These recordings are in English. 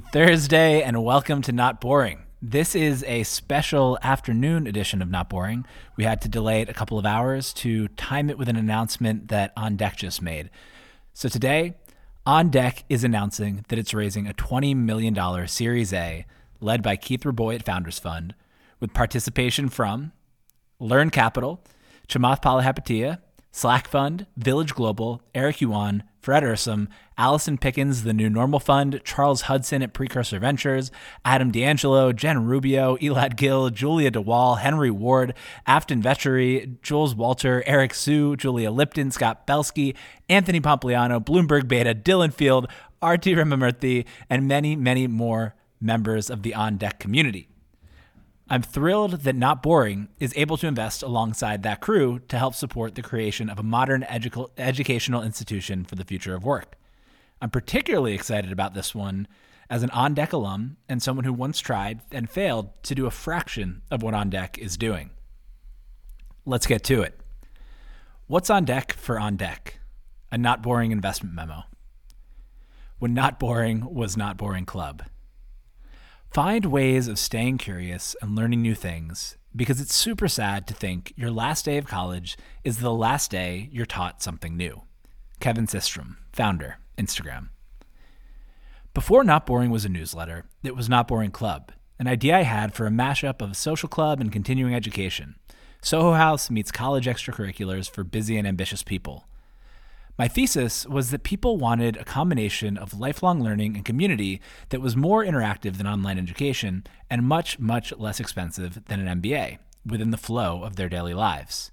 Thursday and welcome to Not Boring. This is a special afternoon edition of Not Boring. We had to delay it a couple of hours to time it with an announcement that On Deck just made. So today, On Deck is announcing that it's raising a $20 million Series A led by Keith Rabois at Founders Fund with participation from Learn Capital, Chamath Palihapitiya, Slack Fund, Village Global, Eric Yuan, Fred Ehrsam, Allison Pickens, the New Normal Fund, Charles Hudson at Precursor Ventures, Adam D'Angelo, Jen Rubio, Elad Gil, Julia DeWahl, Henry Ward, Afton Vechery, Jules Walter, Eric Sue, Julia Lipton, Scott Belsky, Anthony Pompliano, Bloomberg Beta, Dylan Field, Aarthi Ramamurthy, and many, many more members of the On Deck community. I'm thrilled that Not Boring is able to invest alongside that crew to help support the creation of a modern edu- educational institution for the future of work. I'm particularly excited about this one as an On Deck alum and someone who once tried and failed to do a fraction of what On Deck is doing. Let's get to it. What's on deck for On Deck? A not boring investment memo. When Not Boring was Not Boring Club. Find ways of staying curious and learning new things because it's super sad to think your last day of college is the last day you're taught something new. Kevin Systrom, founder, Instagram. Before Not Boring was a newsletter, it was Not Boring Club, an idea I had for a mashup of a social club and continuing education. Soho House meets college extracurriculars for busy and ambitious people. My thesis was that people wanted a combination of lifelong learning and community that was more interactive than online education and much, much less expensive than an MBA within the flow of their daily lives.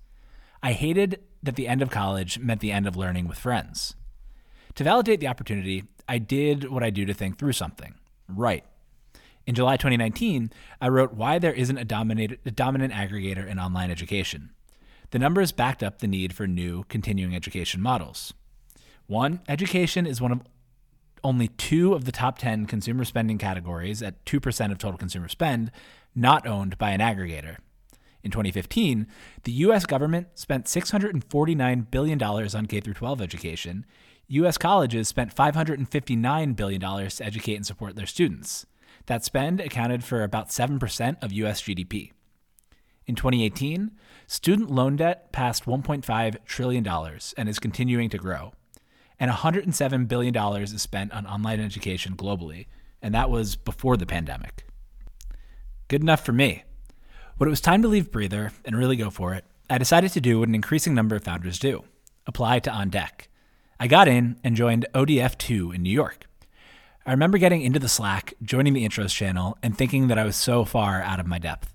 I hated that the end of college meant the end of learning with friends. To validate the opportunity, I did what I do to think through something write. In July 2019, I wrote Why There Isn't a, a Dominant Aggregator in Online Education. The numbers backed up the need for new continuing education models. One, education is one of only two of the top 10 consumer spending categories at 2% of total consumer spend not owned by an aggregator. In 2015, the US government spent $649 billion on K 12 education. US colleges spent $559 billion to educate and support their students. That spend accounted for about 7% of US GDP. In 2018, student loan debt passed $1.5 trillion and is continuing to grow. And $107 billion is spent on online education globally, and that was before the pandemic. Good enough for me. When it was time to leave Breather and really go for it, I decided to do what an increasing number of founders do apply to On Deck. I got in and joined ODF2 in New York. I remember getting into the Slack, joining the intros channel, and thinking that I was so far out of my depth.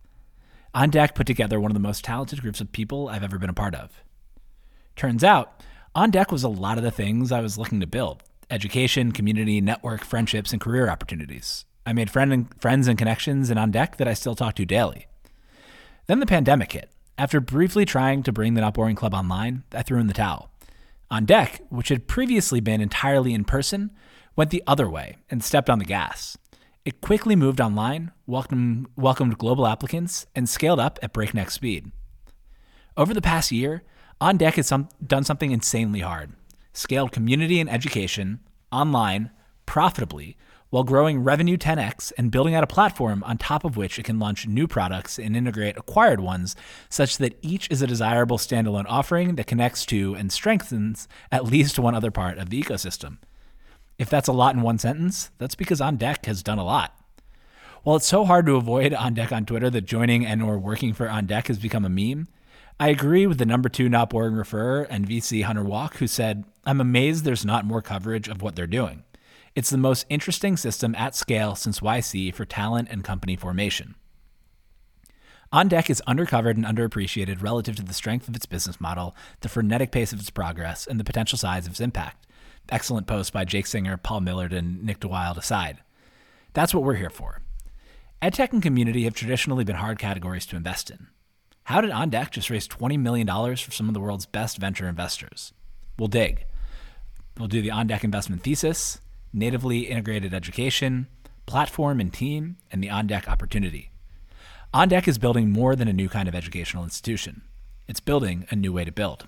On Deck put together one of the most talented groups of people I've ever been a part of. Turns out, On Deck was a lot of the things I was looking to build education, community, network, friendships, and career opportunities. I made friend and, friends and connections in On Deck that I still talk to daily. Then the pandemic hit. After briefly trying to bring the Not Boring Club online, I threw in the towel. On Deck, which had previously been entirely in person, went the other way and stepped on the gas. It quickly moved online, welcomed, welcomed global applicants, and scaled up at breakneck speed. Over the past year, On Deck has some, done something insanely hard scaled community and education online profitably while growing revenue 10x and building out a platform on top of which it can launch new products and integrate acquired ones such that each is a desirable standalone offering that connects to and strengthens at least one other part of the ecosystem. If that's a lot in one sentence, that's because On Deck has done a lot. While it's so hard to avoid On Deck on Twitter that joining and or working for On Deck has become a meme, I agree with the number two not boring referrer and VC Hunter Walk, who said, I'm amazed there's not more coverage of what they're doing. It's the most interesting system at scale since YC for talent and company formation. On Deck is undercovered and underappreciated relative to the strength of its business model, the frenetic pace of its progress, and the potential size of its impact excellent posts by Jake Singer, Paul Millerd, and Nick deWilde aside. That's what we're here for. EdTech and community have traditionally been hard categories to invest in. How did OnDeck just raise $20 million for some of the world's best venture investors? We'll dig. We'll do the OnDeck investment thesis, natively integrated education, platform and team, and the OnDeck opportunity. OnDeck is building more than a new kind of educational institution. It's building a new way to build.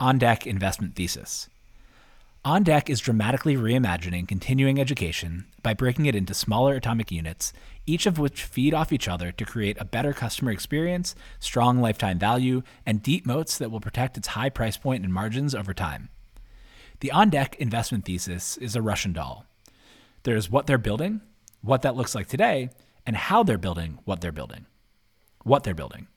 OnDeck investment thesis. On Deck is dramatically reimagining continuing education by breaking it into smaller atomic units, each of which feed off each other to create a better customer experience, strong lifetime value, and deep moats that will protect its high price point and margins over time. The On Deck investment thesis is a Russian doll. There's what they're building, what that looks like today, and how they're building what they're building. What they're building.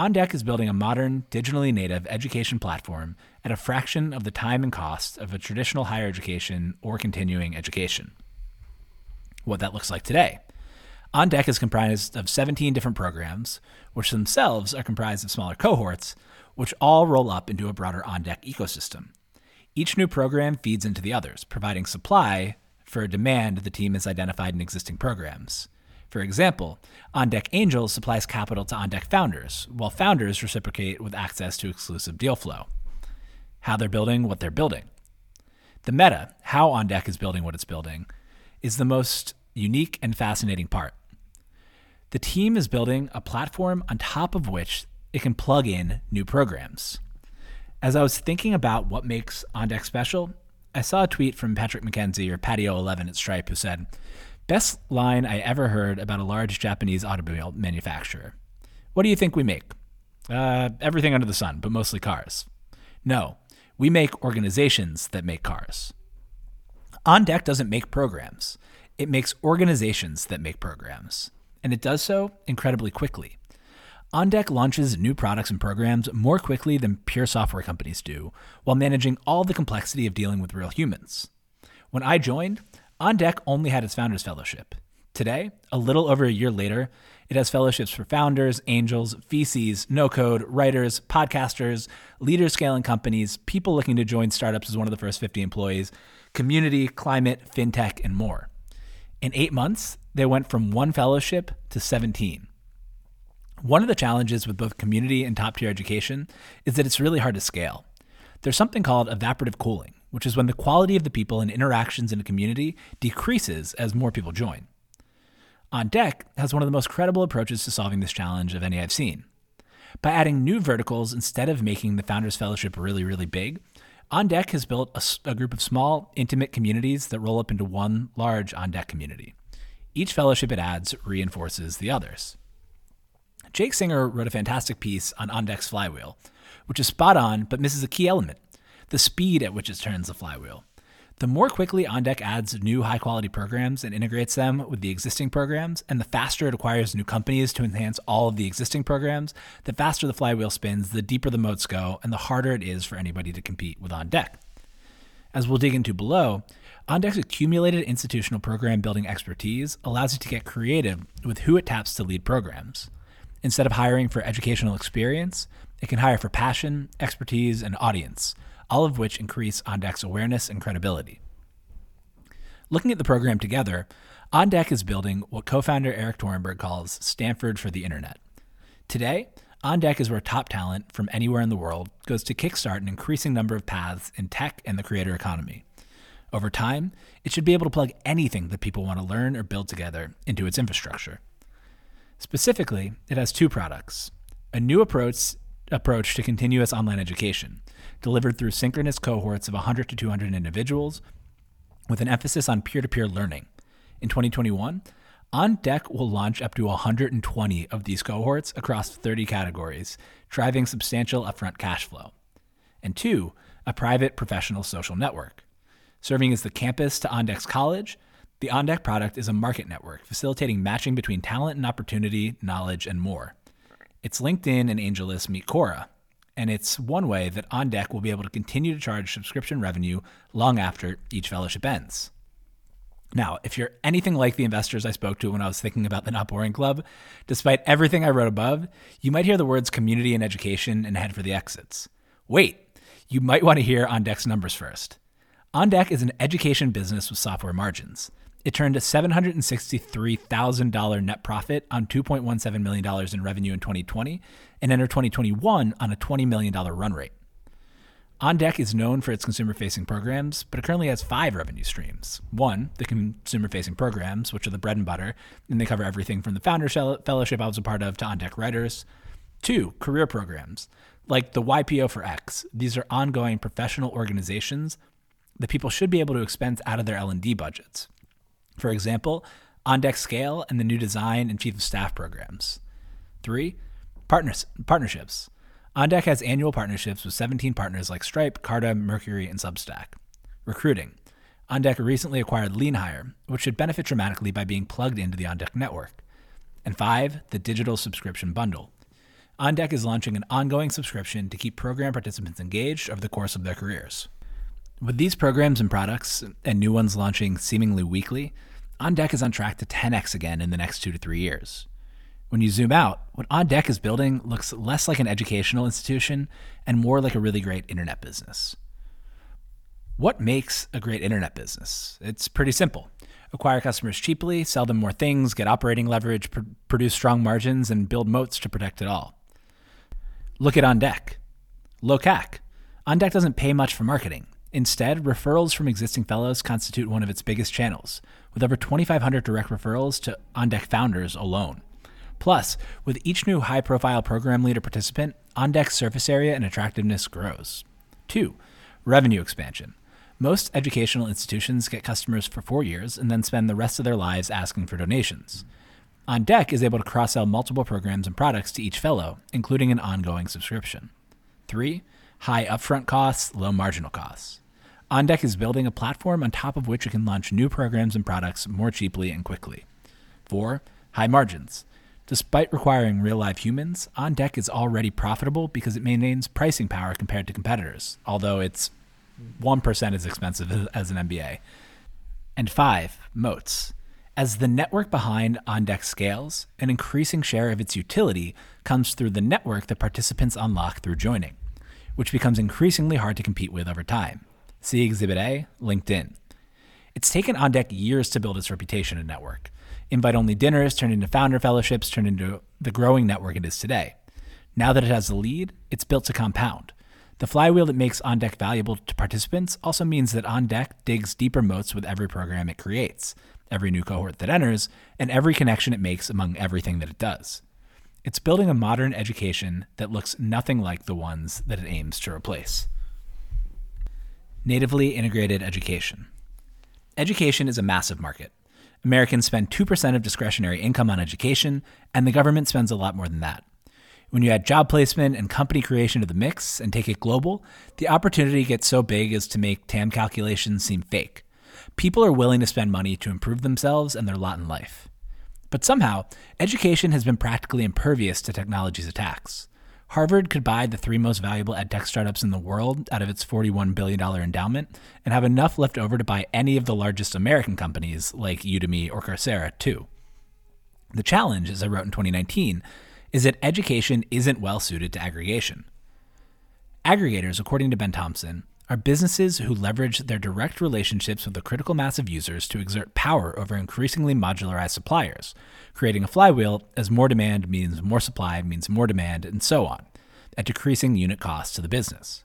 On Deck is building a modern, digitally native education platform at a fraction of the time and cost of a traditional higher education or continuing education. What that looks like today. On Deck is comprised of 17 different programs, which themselves are comprised of smaller cohorts, which all roll up into a broader On Deck ecosystem. Each new program feeds into the others, providing supply for a demand the team has identified in existing programs. For example, On Deck Angels supplies capital to On Deck founders, while founders reciprocate with access to exclusive deal flow. How they're building what they're building. The meta, how On Deck is building what it's building, is the most unique and fascinating part. The team is building a platform on top of which it can plug in new programs. As I was thinking about what makes OnDeck special, I saw a tweet from Patrick McKenzie or Patio11 at Stripe who said, Best line I ever heard about a large Japanese automobile manufacturer. What do you think we make? Uh, everything under the sun, but mostly cars. No, we make organizations that make cars. On Deck doesn't make programs, it makes organizations that make programs. And it does so incredibly quickly. On Deck launches new products and programs more quickly than pure software companies do, while managing all the complexity of dealing with real humans. When I joined, on Deck only had its Founders Fellowship. Today, a little over a year later, it has fellowships for founders, angels, VCs, no code, writers, podcasters, leaders scaling companies, people looking to join startups as one of the first 50 employees, community, climate, fintech, and more. In eight months, they went from one fellowship to 17. One of the challenges with both community and top tier education is that it's really hard to scale. There's something called evaporative cooling, which is when the quality of the people and interactions in a community decreases as more people join. On Deck has one of the most credible approaches to solving this challenge of any I've seen. By adding new verticals instead of making the Founders Fellowship really, really big, On Deck has built a, a group of small, intimate communities that roll up into one large On Deck community. Each fellowship it adds reinforces the others. Jake Singer wrote a fantastic piece on On Deck's flywheel, which is spot on but misses a key element the speed at which it turns the flywheel. The more quickly OnDeck adds new high quality programs and integrates them with the existing programs, and the faster it acquires new companies to enhance all of the existing programs, the faster the flywheel spins, the deeper the moats go, and the harder it is for anybody to compete with OnDeck. As we'll dig into below, OnDeck's accumulated institutional program building expertise allows it to get creative with who it taps to lead programs. Instead of hiring for educational experience, it can hire for passion, expertise, and audience all of which increase OnDeck's awareness and credibility. Looking at the program together, OnDeck is building what co founder Erik Torenberg calls Stanford for the Internet. Today, OnDeck is where top talent from anywhere in the world goes to kickstart an increasing number of paths in tech and the creator economy. Over time, it should be able to plug anything that people want to learn or build together into its infrastructure. Specifically, it has two products a new approach, approach to continuous online education, delivered through synchronous cohorts of 100 to 200 individuals with an emphasis on peer to peer learning. In 2021, On Deck will launch up to 120 of these cohorts across 30 categories, driving substantial upfront cash flow. And two, a private professional social network. Serving as the campus to On Deck's college, the OnDeck product is a market network facilitating matching between talent and opportunity, knowledge, and more. Its LinkedIn and AngelList meet Quora, and it's one way that On Deck will be able to continue to charge subscription revenue long after each fellowship ends. Now, if you're anything like the investors I spoke to when I was thinking about the Not Boring Club, despite everything I wrote above, you might hear the words community and education and head for the exits. Wait, you might want to hear On Deck's numbers first. On Deck is an education business with software margins. It turned a $763,000 net profit on $2.17 million in revenue in 2020 and entered 2021 on a $20 million run rate. On Deck is known for its consumer facing programs, but it currently has five revenue streams. One, the consumer facing programs, which are the bread and butter, and they cover everything from the founder Fellowship I was a part of to On Deck Writers. Two, career programs, like the YPO for X. These are ongoing professional organizations that people should be able to expense out of their L&D budgets. For example, on-deck scale and the new design and chief of staff programs. 3. Partners, partnerships. OnDeck has annual partnerships with 17 partners like Stripe, Carta, Mercury, and Substack. Recruiting. OnDeck recently acquired LeanHire, which should benefit dramatically by being plugged into the OnDeck network. And five, the digital subscription bundle. OnDeck is launching an ongoing subscription to keep program participants engaged over the course of their careers. With these programs and products, and new ones launching seemingly weekly, OnDeck is on track to 10x again in the next two to three years. When you zoom out, what OnDeck is building looks less like an educational institution and more like a really great internet business. What makes a great internet business? It's pretty simple. Acquire customers cheaply, sell them more things, get operating leverage, pr- produce strong margins, and build moats to protect it all. Look at OnDeck. Low CAC. OnDeck doesn't pay much for marketing. Instead, referrals from existing fellows constitute one of its biggest channels, with over 2,500 direct referrals to OnDeck founders alone. Plus, with each new high profile program leader participant, OnDeck's surface area and attractiveness grows. 2. Revenue expansion. Most educational institutions get customers for four years and then spend the rest of their lives asking for donations. OnDeck is able to cross sell multiple programs and products to each fellow, including an ongoing subscription. 3. High upfront costs, low marginal costs. OnDeck is building a platform on top of which it can launch new programs and products more cheaply and quickly. 4. High margins. Despite requiring real live humans, OnDeck is already profitable because it maintains pricing power compared to competitors, although it's 1% as expensive as an MBA. And five, moats. As the network behind OnDeck scales, an increasing share of its utility comes through the network that participants unlock through joining, which becomes increasingly hard to compete with over time. See Exhibit A, LinkedIn. It's taken OnDeck years to build its reputation and network invite only dinners turned into founder fellowships, turned into the growing network it is today. Now that it has the lead, it's built to compound. The flywheel that makes OnDeck valuable to participants also means that OnDeck digs deeper moats with every program it creates, every new cohort that enters, and every connection it makes among everything that it does. It's building a modern education that looks nothing like the ones that it aims to replace. Natively integrated education. Education is a massive market. Americans spend 2% of discretionary income on education, and the government spends a lot more than that. When you add job placement and company creation to the mix and take it global, the opportunity gets so big as to make TAM calculations seem fake. People are willing to spend money to improve themselves and their lot in life. But somehow, education has been practically impervious to technology's attacks. Harvard could buy the three most valuable edtech startups in the world out of its $41 billion endowment and have enough left over to buy any of the largest American companies like Udemy or Coursera, too. The challenge, as I wrote in 2019, is that education isn't well suited to aggregation. Aggregators, according to Ben Thompson, are businesses who leverage their direct relationships with the critical mass of users to exert power over increasingly modularized suppliers, creating a flywheel as more demand means more supply means more demand, and so on, at decreasing unit costs to the business.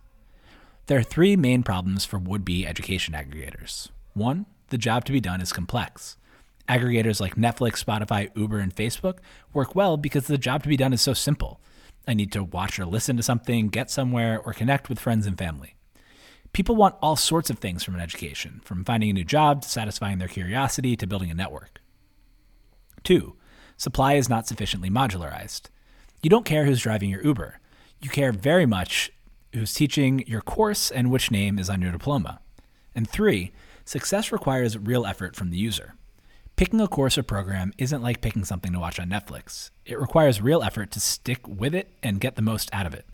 There are three main problems for would be education aggregators. One, the job to be done is complex. Aggregators like Netflix, Spotify, Uber, and Facebook work well because the job to be done is so simple. I need to watch or listen to something, get somewhere, or connect with friends and family. People want all sorts of things from an education, from finding a new job to satisfying their curiosity to building a network. Two, supply is not sufficiently modularized. You don't care who's driving your Uber. You care very much who's teaching your course and which name is on your diploma. And three, success requires real effort from the user. Picking a course or program isn't like picking something to watch on Netflix. It requires real effort to stick with it and get the most out of it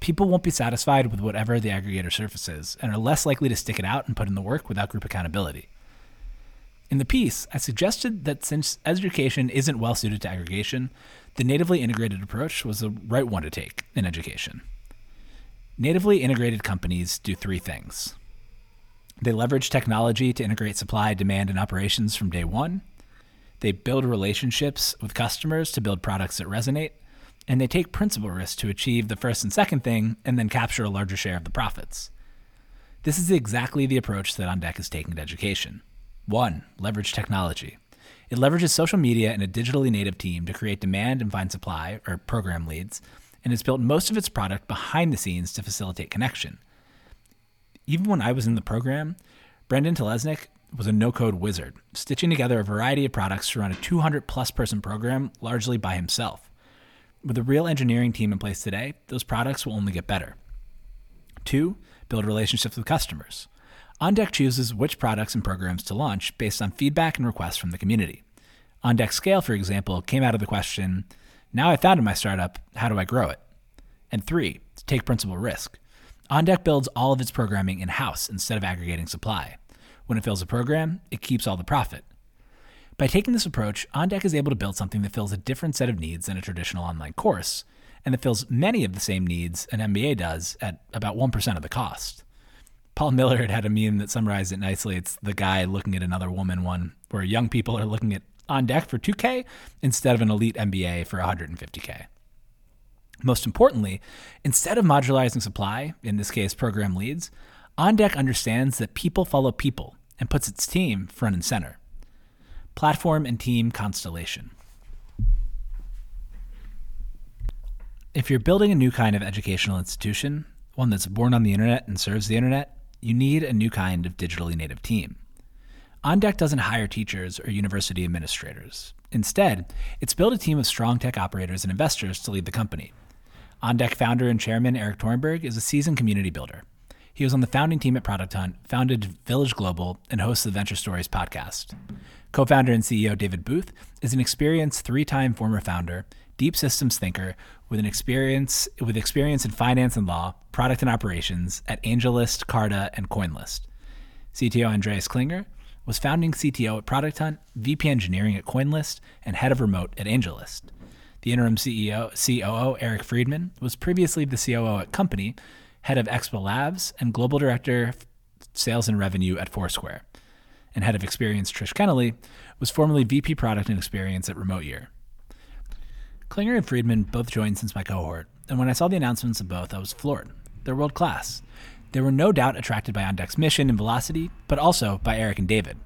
people won't be satisfied with whatever the aggregator surface is and are less likely to stick it out and put in the work without group accountability. In the piece, I suggested that since education isn't well suited to aggregation, the natively integrated approach was the right one to take in education. Natively integrated companies do three things they leverage technology to integrate supply, demand, and operations from day one. They build relationships with customers to build products that resonate and they take principal risk to achieve the first and second thing and then capture a larger share of the profits. This is exactly the approach that OnDeck is taking to education. 1. Leverage technology. It leverages social media and a digitally native team to create demand and find supply, or program leads, and has built most of its product behind the scenes to facilitate connection. Even when I was in the program, Brendan Telesnik was a no code wizard, stitching together a variety of products to run a 200 plus person program largely by himself. With a real engineering team in place today, those products will only get better. Two, build relationships with customers. OnDeck chooses which products and programs to launch based on feedback and requests from the community. OnDeck Scale, for example, came out of the question Now I've founded my startup, how do I grow it? And three, take principal risk. OnDeck builds all of its programming in house instead of aggregating supply. When it fills a program, it keeps all the profit. By taking this approach, OnDeck is able to build something that fills a different set of needs than a traditional online course, and that fills many of the same needs an MBA does at about 1% of the cost. Paul Millerd had had a meme that summarized it nicely. It's the guy looking at another woman one, where young people are looking at OnDeck for 2K instead of an elite MBA for 150K. Most importantly, instead of modularizing supply, in this case program leads, OnDeck understands that people follow people and puts its team front and center. Platform and team constellation. If you're building a new kind of educational institution, one that's born on the internet and serves the internet, you need a new kind of digitally native team. OnDeck doesn't hire teachers or university administrators. Instead, it's built a team of strong tech operators and investors to lead the company. OnDeck founder and chairman Erik Torenberg is a seasoned community builder. He was on the founding team at Product Hunt, founded Village Global, and hosts the Venture Stories podcast. Co founder and CEO David Booth is an experienced three time former founder, deep systems thinker with an experience with experience in finance and law, product and operations at AngelList, Carta, and CoinList. CTO Andreas Klinger was founding CTO at Product Hunt, VP Engineering at CoinList, and head of remote at AngelList. The interim CEO, COO Eric Friedman was previously the COO at Company head of Expa Labs, and global director of sales and revenue at Foursquare. And head of experience Trish Kennelly was formerly VP product and experience at Remote Year. Klinger and Friedman both joined since my cohort, and when I saw the announcements of both, I was floored. They're world class. They were no doubt attracted by OnDeck's mission and velocity, but also by Eric and David.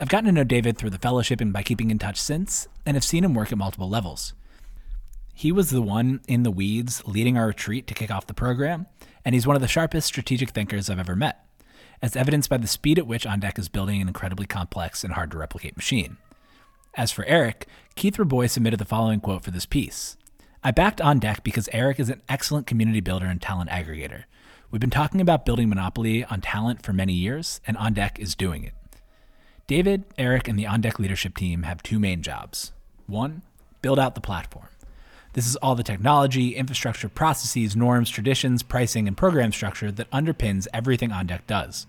I've gotten to know David through the fellowship and by keeping in touch since, and have seen him work at multiple levels. He was the one in the weeds leading our retreat to kick off the program, and he's one of the sharpest strategic thinkers I've ever met, as evidenced by the speed at which OnDeck is building an incredibly complex and hard to replicate machine. As for Eric, Keith Rabois submitted the following quote for this piece. I backed OnDeck because Eric is an excellent community builder and talent aggregator. We've been talking about building monopoly on talent for many years, and OnDeck is doing it. David, Eric, and the OnDeck leadership team have two main jobs. One, build out the platform. This is all the technology, infrastructure, processes, norms, traditions, pricing, and program structure that underpins everything OnDeck does.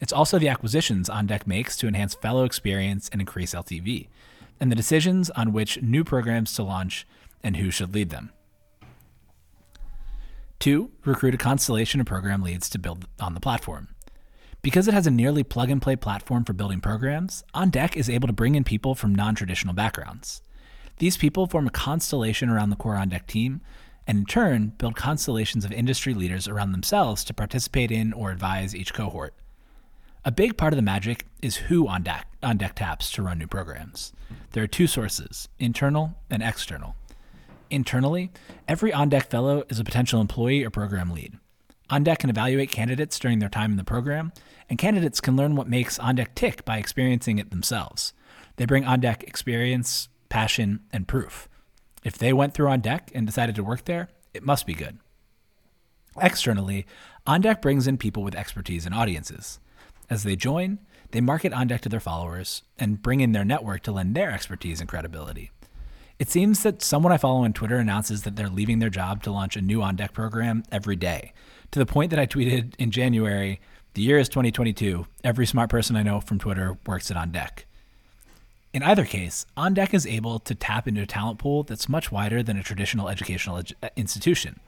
It's also the acquisitions OnDeck makes to enhance fellow experience and increase LTV, and the decisions on which new programs to launch and who should lead them. Two, recruit a constellation of program leads to build on the platform. Because it has a nearly plug and play platform for building programs, OnDeck is able to bring in people from non traditional backgrounds. These people form a constellation around the core OnDeck team, and in turn, build constellations of industry leaders around themselves to participate in or advise each cohort. A big part of the magic is who OnDeck, on deck taps to run new programs. There are two sources internal and external. Internally, every on deck fellow is a potential employee or program lead. On deck can evaluate candidates during their time in the program, and candidates can learn what makes on deck tick by experiencing it themselves. They bring on deck experience, passion, and proof. If they went through On Deck and decided to work there, it must be good. Externally, On Deck brings in people with expertise and audiences. As they join, they market On Deck to their followers and bring in their network to lend their expertise and credibility. It seems that someone I follow on Twitter announces that they're leaving their job to launch a new on deck program every day, to the point that I tweeted in January, the year is 2022. Every smart person I know from Twitter works at OnDeck. In either case, OnDeck is able to tap into a talent pool that's much wider than a traditional educational uh, institution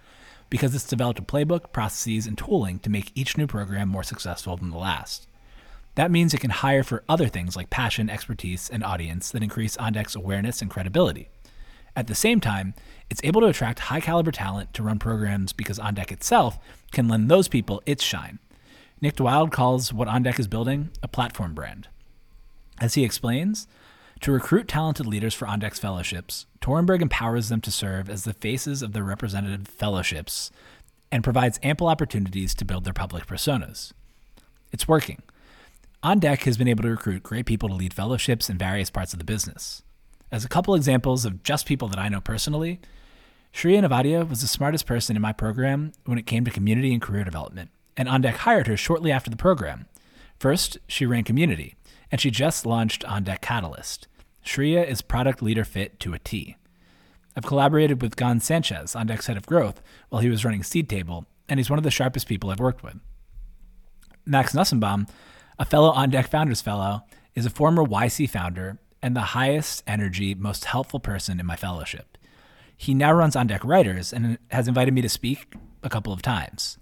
because it's developed a playbook, processes, and tooling to make each new program more successful than the last. That means it can hire for other things like passion, expertise, and audience that increase OnDeck's awareness and credibility. At the same time, it's able to attract high caliber talent to run programs because OnDeck itself can lend those people its shine. Nick deWilde calls what OnDeck is building a platform brand. As he explains, to recruit talented leaders for OnDeck's fellowships, Torenberg empowers them to serve as the faces of their representative fellowships and provides ample opportunities to build their public personas. It's working. On Deck has been able to recruit great people to lead fellowships in various parts of the business. As a couple examples of just people that I know personally, Shreya Navadia was the smartest person in my program when it came to community and career development, and OnDeck hired her shortly after the program. First, she ran community, and she just launched OnDeck Catalyst. Shreya is product leader fit to a T. I've collaborated with Gon Sanchez, OnDeck's head of growth, while he was running Seed Table, and he's one of the sharpest people I've worked with. Max Nussenbaum, a fellow On Deck Founders Fellow, is a former YC founder and the highest energy, most helpful person in my fellowship. He now runs On Deck Writers and has invited me to speak a couple of times.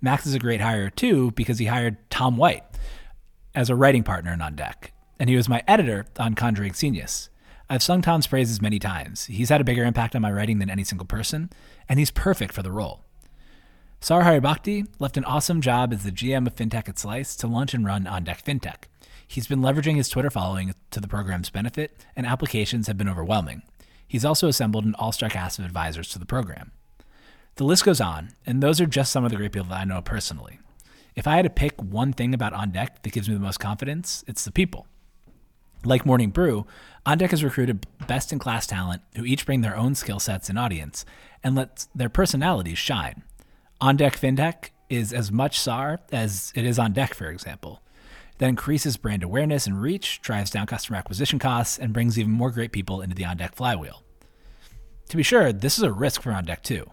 Max is a great hire too because he hired Tom White as a writing partner in On Deck, and he was my editor on Conjuring Genius. I've sung Tom's praises many times. He's had a bigger impact on my writing than any single person, and he's perfect for the role. Sar Haribhakti left an awesome job as the GM of FinTech at Slice to launch and run On Deck FinTech. He's been leveraging his Twitter following to the program's benefit, and applications have been overwhelming. He's also assembled an all star cast of advisors to the program. The list goes on, and those are just some of the great people that I know personally. If I had to pick one thing about On Deck that gives me the most confidence, it's the people. Like Morning Brew, On Deck has recruited best in class talent who each bring their own skill sets and audience and let their personalities shine. On Deck FinTech is as much SAR as it is on deck, for example that increases brand awareness and reach, drives down customer acquisition costs, and brings even more great people into the on deck flywheel. To be sure, this is a risk for on deck too.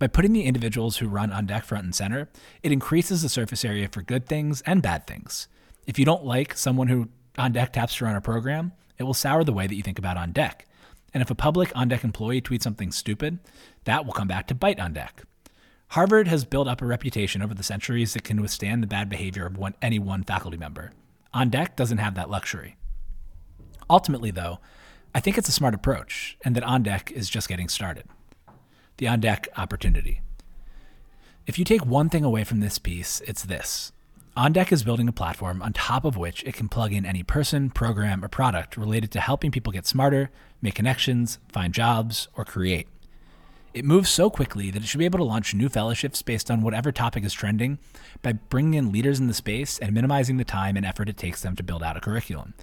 By putting the individuals who run on deck front and center, it increases the surface area for good things and bad things. If you don't like someone who on deck taps to run a program, it will sour the way that you think about on deck. And if a public on deck employee tweets something stupid, that will come back to bite on deck. Harvard has built up a reputation over the centuries that can withstand the bad behavior of one, any one faculty member. On Deck doesn't have that luxury. Ultimately, though, I think it's a smart approach, and that On Deck is just getting started. The On Deck opportunity. If you take one thing away from this piece, it's this. On Deck is building a platform on top of which it can plug in any person, program, or product related to helping people get smarter, make connections, find jobs, or create. It moves so quickly that it should be able to launch new fellowships based on whatever topic is trending by bringing in leaders in the space and minimizing the time and effort it takes them to build out a curriculum.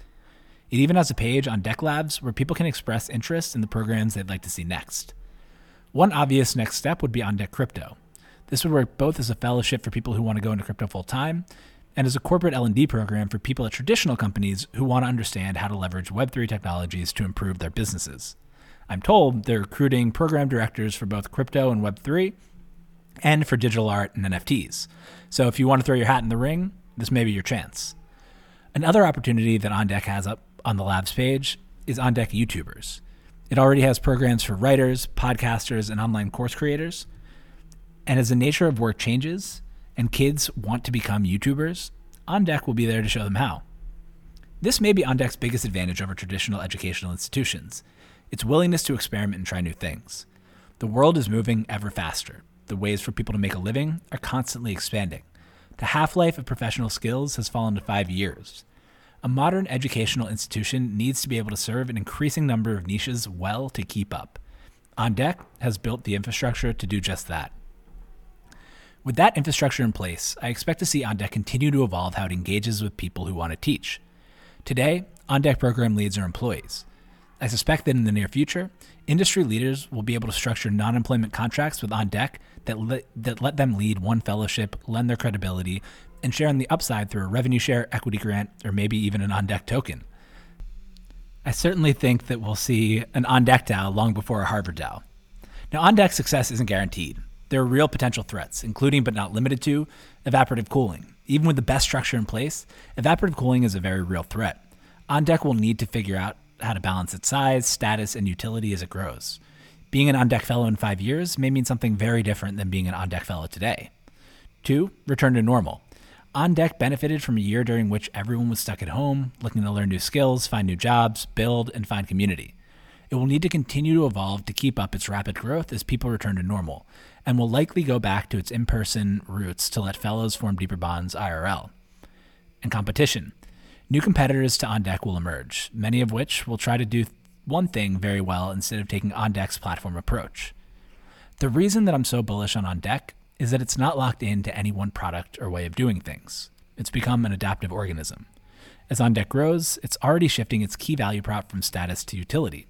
It even has a page on Deck Labs where people can express interest in the programs they'd like to see next. One obvious next step would be on Deck Crypto. This would work both as a fellowship for people who want to go into crypto full time and as a corporate L&D program for people at traditional companies who want to understand how to leverage web3 technologies to improve their businesses. I'm told they're recruiting program directors for both crypto and Web3 and for digital art and NFTs. So if you want to throw your hat in the ring, this may be your chance. Another opportunity that OnDeck has up on the labs page is OnDeck YouTubers. It already has programs for writers, podcasters, and online course creators. And as the nature of work changes and kids want to become YouTubers, OnDeck will be there to show them how. This may be OnDeck's biggest advantage over traditional educational institutions its willingness to experiment and try new things. The world is moving ever faster. The ways for people to make a living are constantly expanding. The half life of professional skills has fallen to five years. A modern educational institution needs to be able to serve an increasing number of niches well to keep up. OnDeck has built the infrastructure to do just that. With that infrastructure in place, I expect to see OnDeck continue to evolve how it engages with people who want to teach. Today, OnDeck program leads are employees. I suspect that in the near future, industry leaders will be able to structure non employment contracts with OnDeck that, le- that let them lead one fellowship, lend their credibility, and share in the upside through a revenue share, equity grant, or maybe even an OnDeck token. I certainly think that we'll see an OnDeck DAO long before a Harvard DAO. Now, OnDeck success isn't guaranteed. There are real potential threats, including but not limited to evaporative cooling. Even with the best structure in place, evaporative cooling is a very real threat. On Deck will need to figure out how to balance its size, status, and utility as it grows. Being an on deck fellow in five years may mean something very different than being an on deck fellow today. Two, return to normal. On Deck benefited from a year during which everyone was stuck at home, looking to learn new skills, find new jobs, build, and find community. It will need to continue to evolve to keep up its rapid growth as people return to normal, and will likely go back to its in person roots to let fellows form deeper bonds IRL. And competition. New competitors to OnDeck will emerge, many of which will try to do one thing very well instead of taking OnDeck's platform approach. The reason that I'm so bullish on OnDeck is that it's not locked into any one product or way of doing things. It's become an adaptive organism. As OnDeck grows, it's already shifting its key value prop from status to utility.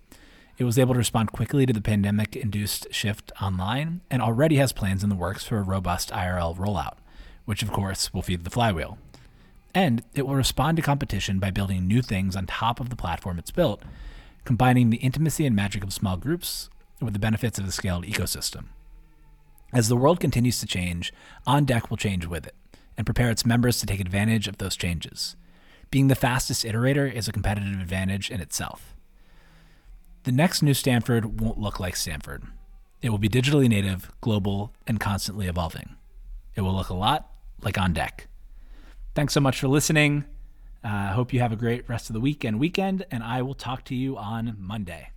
It was able to respond quickly to the pandemic induced shift online and already has plans in the works for a robust IRL rollout, which of course will feed the flywheel. And it will respond to competition by building new things on top of the platform it's built, combining the intimacy and magic of small groups with the benefits of a scaled ecosystem. As the world continues to change, OnDeck will change with it and prepare its members to take advantage of those changes. Being the fastest iterator is a competitive advantage in itself. The next new Stanford won't look like Stanford. It will be digitally native, global, and constantly evolving. It will look a lot like On Deck. Thanks so much for listening. I uh, hope you have a great rest of the week and weekend, and I will talk to you on Monday.